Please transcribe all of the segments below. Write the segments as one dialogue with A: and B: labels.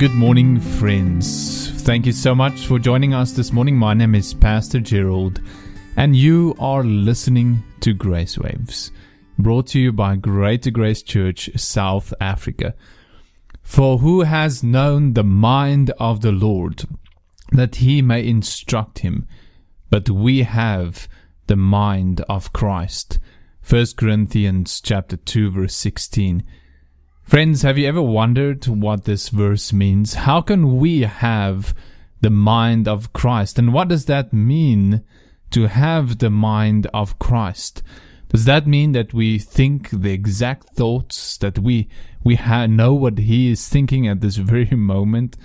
A: Good morning, friends. Thank you so much for joining us this morning. My name is Pastor Gerald, and you are listening to Grace Waves, brought to you by Greater Grace Church, South Africa. For who has known the mind of the Lord, that he may instruct him? But we have the mind of Christ. 1 Corinthians chapter 2 verse 16. Friends, have you ever wondered what this verse means? How can we have the mind of Christ? And what does that mean to have the mind of Christ? Does that mean that we think the exact thoughts that we we ha- know what he is thinking at this very moment?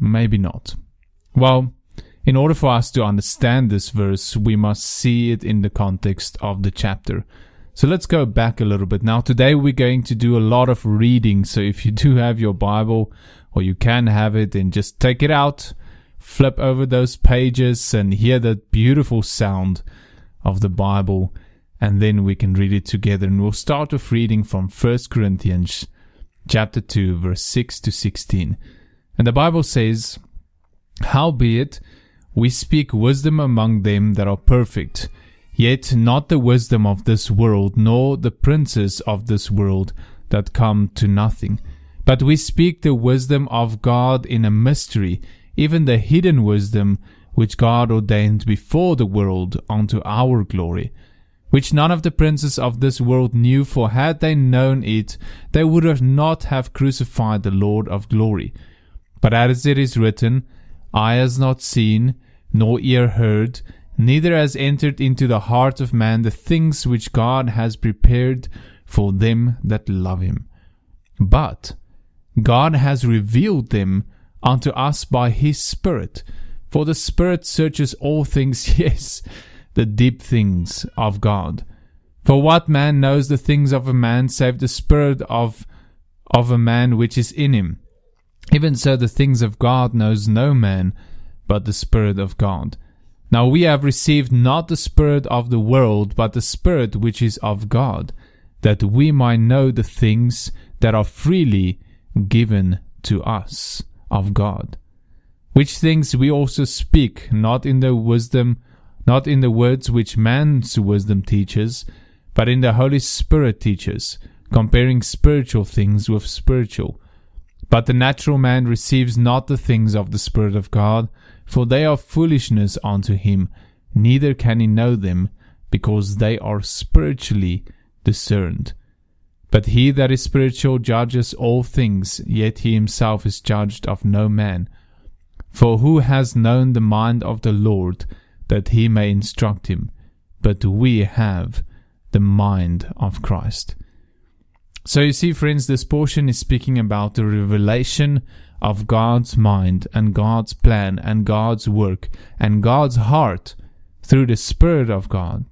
A: Maybe not. Well, in order for us to understand this verse, we must see it in the context of the chapter. So let's go back a little bit. Now, today we're going to do a lot of reading. So if you do have your Bible or you can have it, then just take it out, flip over those pages and hear that beautiful sound of the Bible. And then we can read it together. And we'll start with reading from 1 Corinthians chapter 2, verse 6 to 16. And the Bible says, Howbeit, we speak wisdom among them that are perfect Yet not the wisdom of this world, nor the princes of this world that come to nothing. But we speak the wisdom of God in a mystery, even the hidden wisdom which God ordained before the world unto our glory, which none of the princes of this world knew, for had they known it, they would have not have crucified the Lord of glory. But as it is written, Eye has not seen, nor ear heard, neither has entered into the heart of man the things which God has prepared for them that love him. But God has revealed them unto us by his Spirit. For the Spirit searches all things, yes, the deep things of God. For what man knows the things of a man save the Spirit of, of a man which is in him? Even so the things of God knows no man but the Spirit of God. Now we have received not the Spirit of the world, but the Spirit which is of God, that we might know the things that are freely given to us of God. Which things we also speak, not in the wisdom, not in the words which man's wisdom teaches, but in the Holy Spirit teaches, comparing spiritual things with spiritual. But the natural man receives not the things of the Spirit of God, for they are foolishness unto him, neither can he know them, because they are spiritually discerned. But he that is spiritual judges all things, yet he himself is judged of no man. For who has known the mind of the Lord, that he may instruct him? But we have the mind of Christ. So you see, friends, this portion is speaking about the revelation of God's mind and God's plan and God's work and God's heart through the Spirit of God.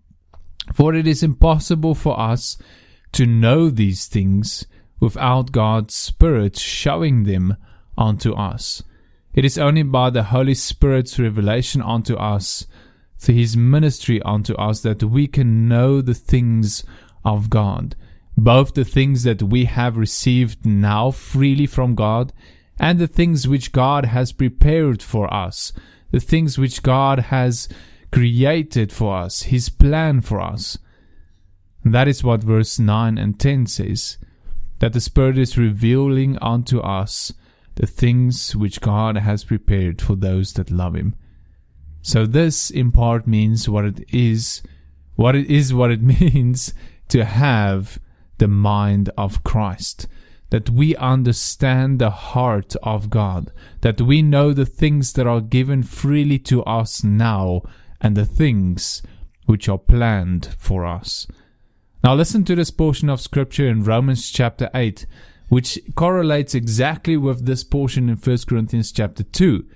A: For it is impossible for us to know these things without God's Spirit showing them unto us. It is only by the Holy Spirit's revelation unto us, through His ministry unto us, that we can know the things of God, both the things that we have received now freely from God and the things which God has prepared for us, the things which God has created for us, His plan for us. that is what verse 9 and 10 says, that the Spirit is revealing unto us the things which God has prepared for those that love Him. So this in part means what it is, what it is what it means to have the mind of Christ that we understand the heart of God, that we know the things that are given freely to us now and the things which are planned for us. Now listen to this portion of scripture in Romans chapter 8, which correlates exactly with this portion in 1 Corinthians chapter 2.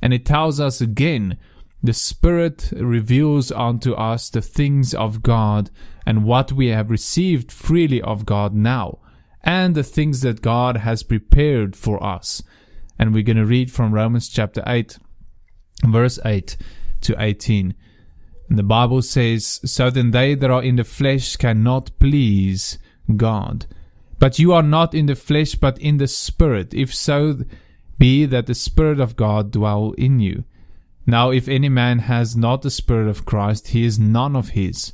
A: And it tells us again, the Spirit reveals unto us the things of God and what we have received freely of God now and the things that God has prepared for us. And we're going to read from Romans chapter 8, verse 8 to 18. And the Bible says, So then they that are in the flesh cannot please God. But you are not in the flesh, but in the Spirit, if so be that the Spirit of God dwell in you. Now, if any man has not the Spirit of Christ, he is none of his.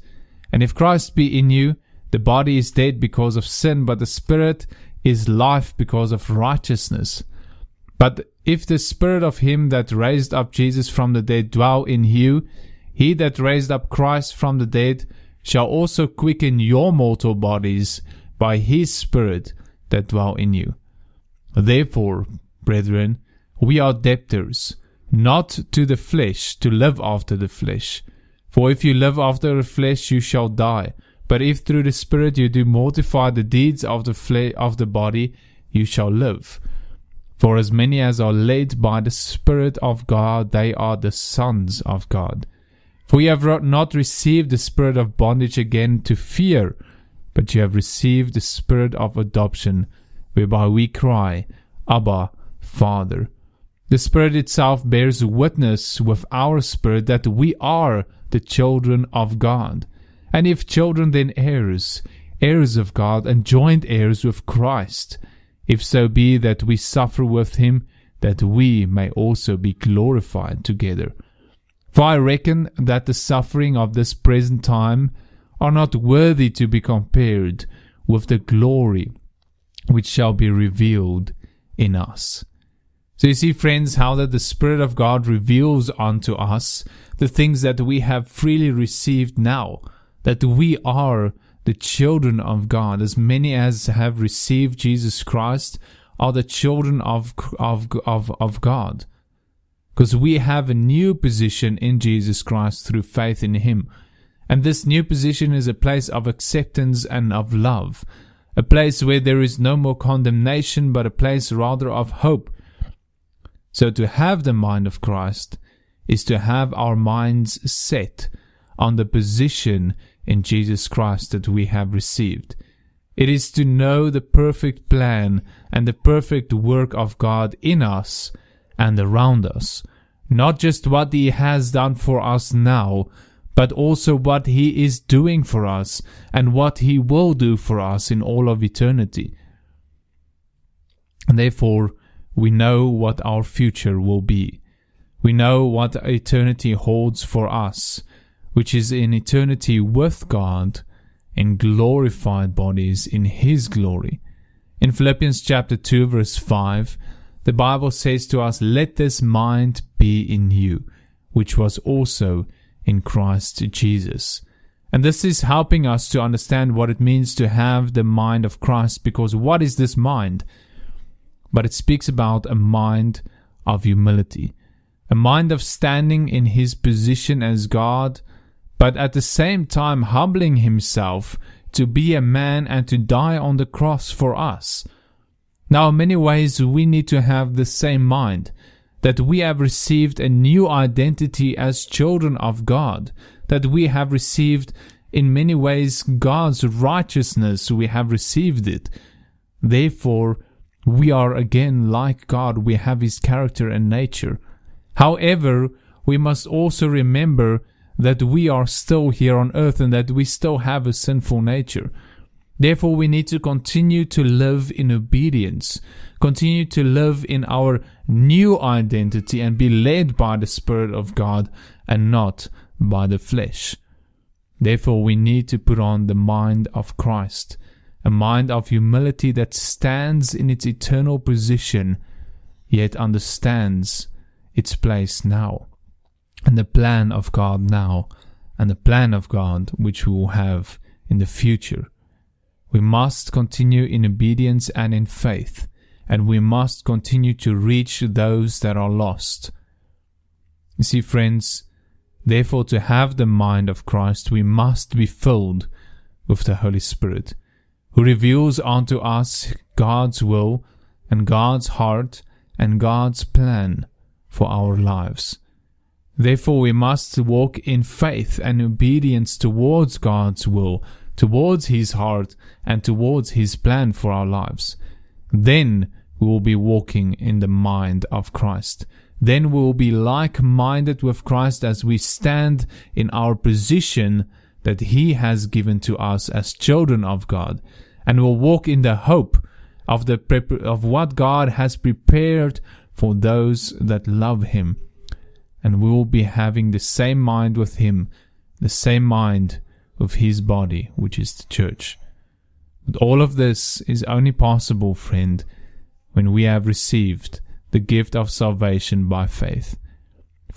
A: And if Christ be in you, the body is dead because of sin, but the Spirit is life because of righteousness. But if the Spirit of him that raised up Jesus from the dead dwell in you, he that raised up Christ from the dead shall also quicken your mortal bodies by his Spirit that dwell in you. Therefore, brethren, we are debtors, not to the flesh, to live after the flesh. For if you live after the flesh, you shall die. But if through the Spirit you do mortify the deeds of the flesh of the body, you shall live. For as many as are led by the Spirit of God, they are the sons of God. For you have not received the spirit of bondage again to fear, but you have received the spirit of adoption, whereby we cry, Abba, Father. The Spirit itself bears witness with our spirit that we are the children of God. And if children, then heirs, heirs of God, and joint heirs with Christ, if so be that we suffer with him, that we may also be glorified together. For I reckon that the suffering of this present time are not worthy to be compared with the glory which shall be revealed in us. So you see, friends, how that the Spirit of God reveals unto us the things that we have freely received now that we are the children of God. As many as have received Jesus Christ are the children of, of, of, of God. Because we have a new position in Jesus Christ through faith in Him. And this new position is a place of acceptance and of love. A place where there is no more condemnation, but a place rather of hope. So to have the mind of Christ is to have our minds set on the position in Jesus Christ that we have received. It is to know the perfect plan and the perfect work of God in us and around us. Not just what He has done for us now, but also what He is doing for us and what He will do for us in all of eternity. And therefore, we know what our future will be. We know what eternity holds for us which is in eternity with God in glorified bodies in His glory. In Philippians chapter 2 verse 5, the Bible says to us, Let this mind be in you, which was also in Christ Jesus. And this is helping us to understand what it means to have the mind of Christ, because what is this mind? But it speaks about a mind of humility, a mind of standing in his position as God but at the same time humbling himself to be a man and to die on the cross for us. Now, in many ways, we need to have the same mind that we have received a new identity as children of God, that we have received in many ways God's righteousness, we have received it. Therefore, we are again like God, we have His character and nature. However, we must also remember that we are still here on earth and that we still have a sinful nature. Therefore, we need to continue to live in obedience, continue to live in our new identity and be led by the Spirit of God and not by the flesh. Therefore, we need to put on the mind of Christ, a mind of humility that stands in its eternal position, yet understands its place now and the plan of God now and the plan of God which we will have in the future. We must continue in obedience and in faith, and we must continue to reach those that are lost. You see, friends, therefore, to have the mind of Christ, we must be filled with the Holy Spirit, who reveals unto us God's will and God's heart and God's plan for our lives. Therefore, we must walk in faith and obedience towards God's will, towards His heart, and towards His plan for our lives. Then we will be walking in the mind of Christ. Then we will be like minded with Christ as we stand in our position that He has given to us as children of God. and will walk in the hope of the prep- of what God has prepared for those that love him and we will be having the same mind with him the same mind of his body which is the church but all of this is only possible friend when we have received the gift of salvation by faith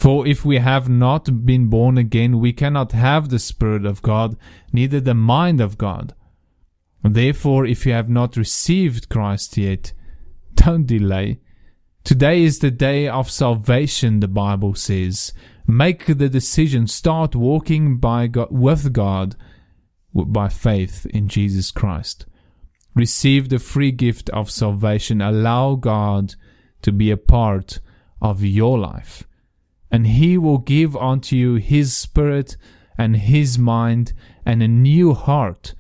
A: for if we have not been born again, we cannot have the Spirit of God, neither the mind of God. Therefore, if you have not received Christ yet, don't delay. Today is the day of salvation, the Bible says. Make the decision. Start walking by God, with God by faith in Jesus Christ. Receive the free gift of salvation. Allow God to be a part of your life and he will give unto you his spirit and his mind and a new heart,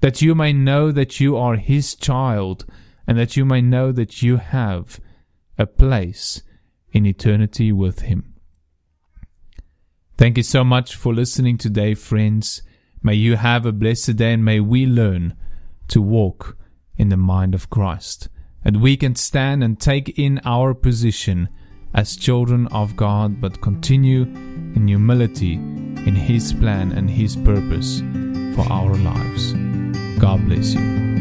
A: that you may know that you are his child, and that you may know that you have a place in eternity with him. Thank you so much for listening today, friends. May you have a blessed day, and may we learn to walk in the mind of Christ, and we can stand and take in our position as children of God, but continue in humility in His plan and His purpose for our lives. God bless you.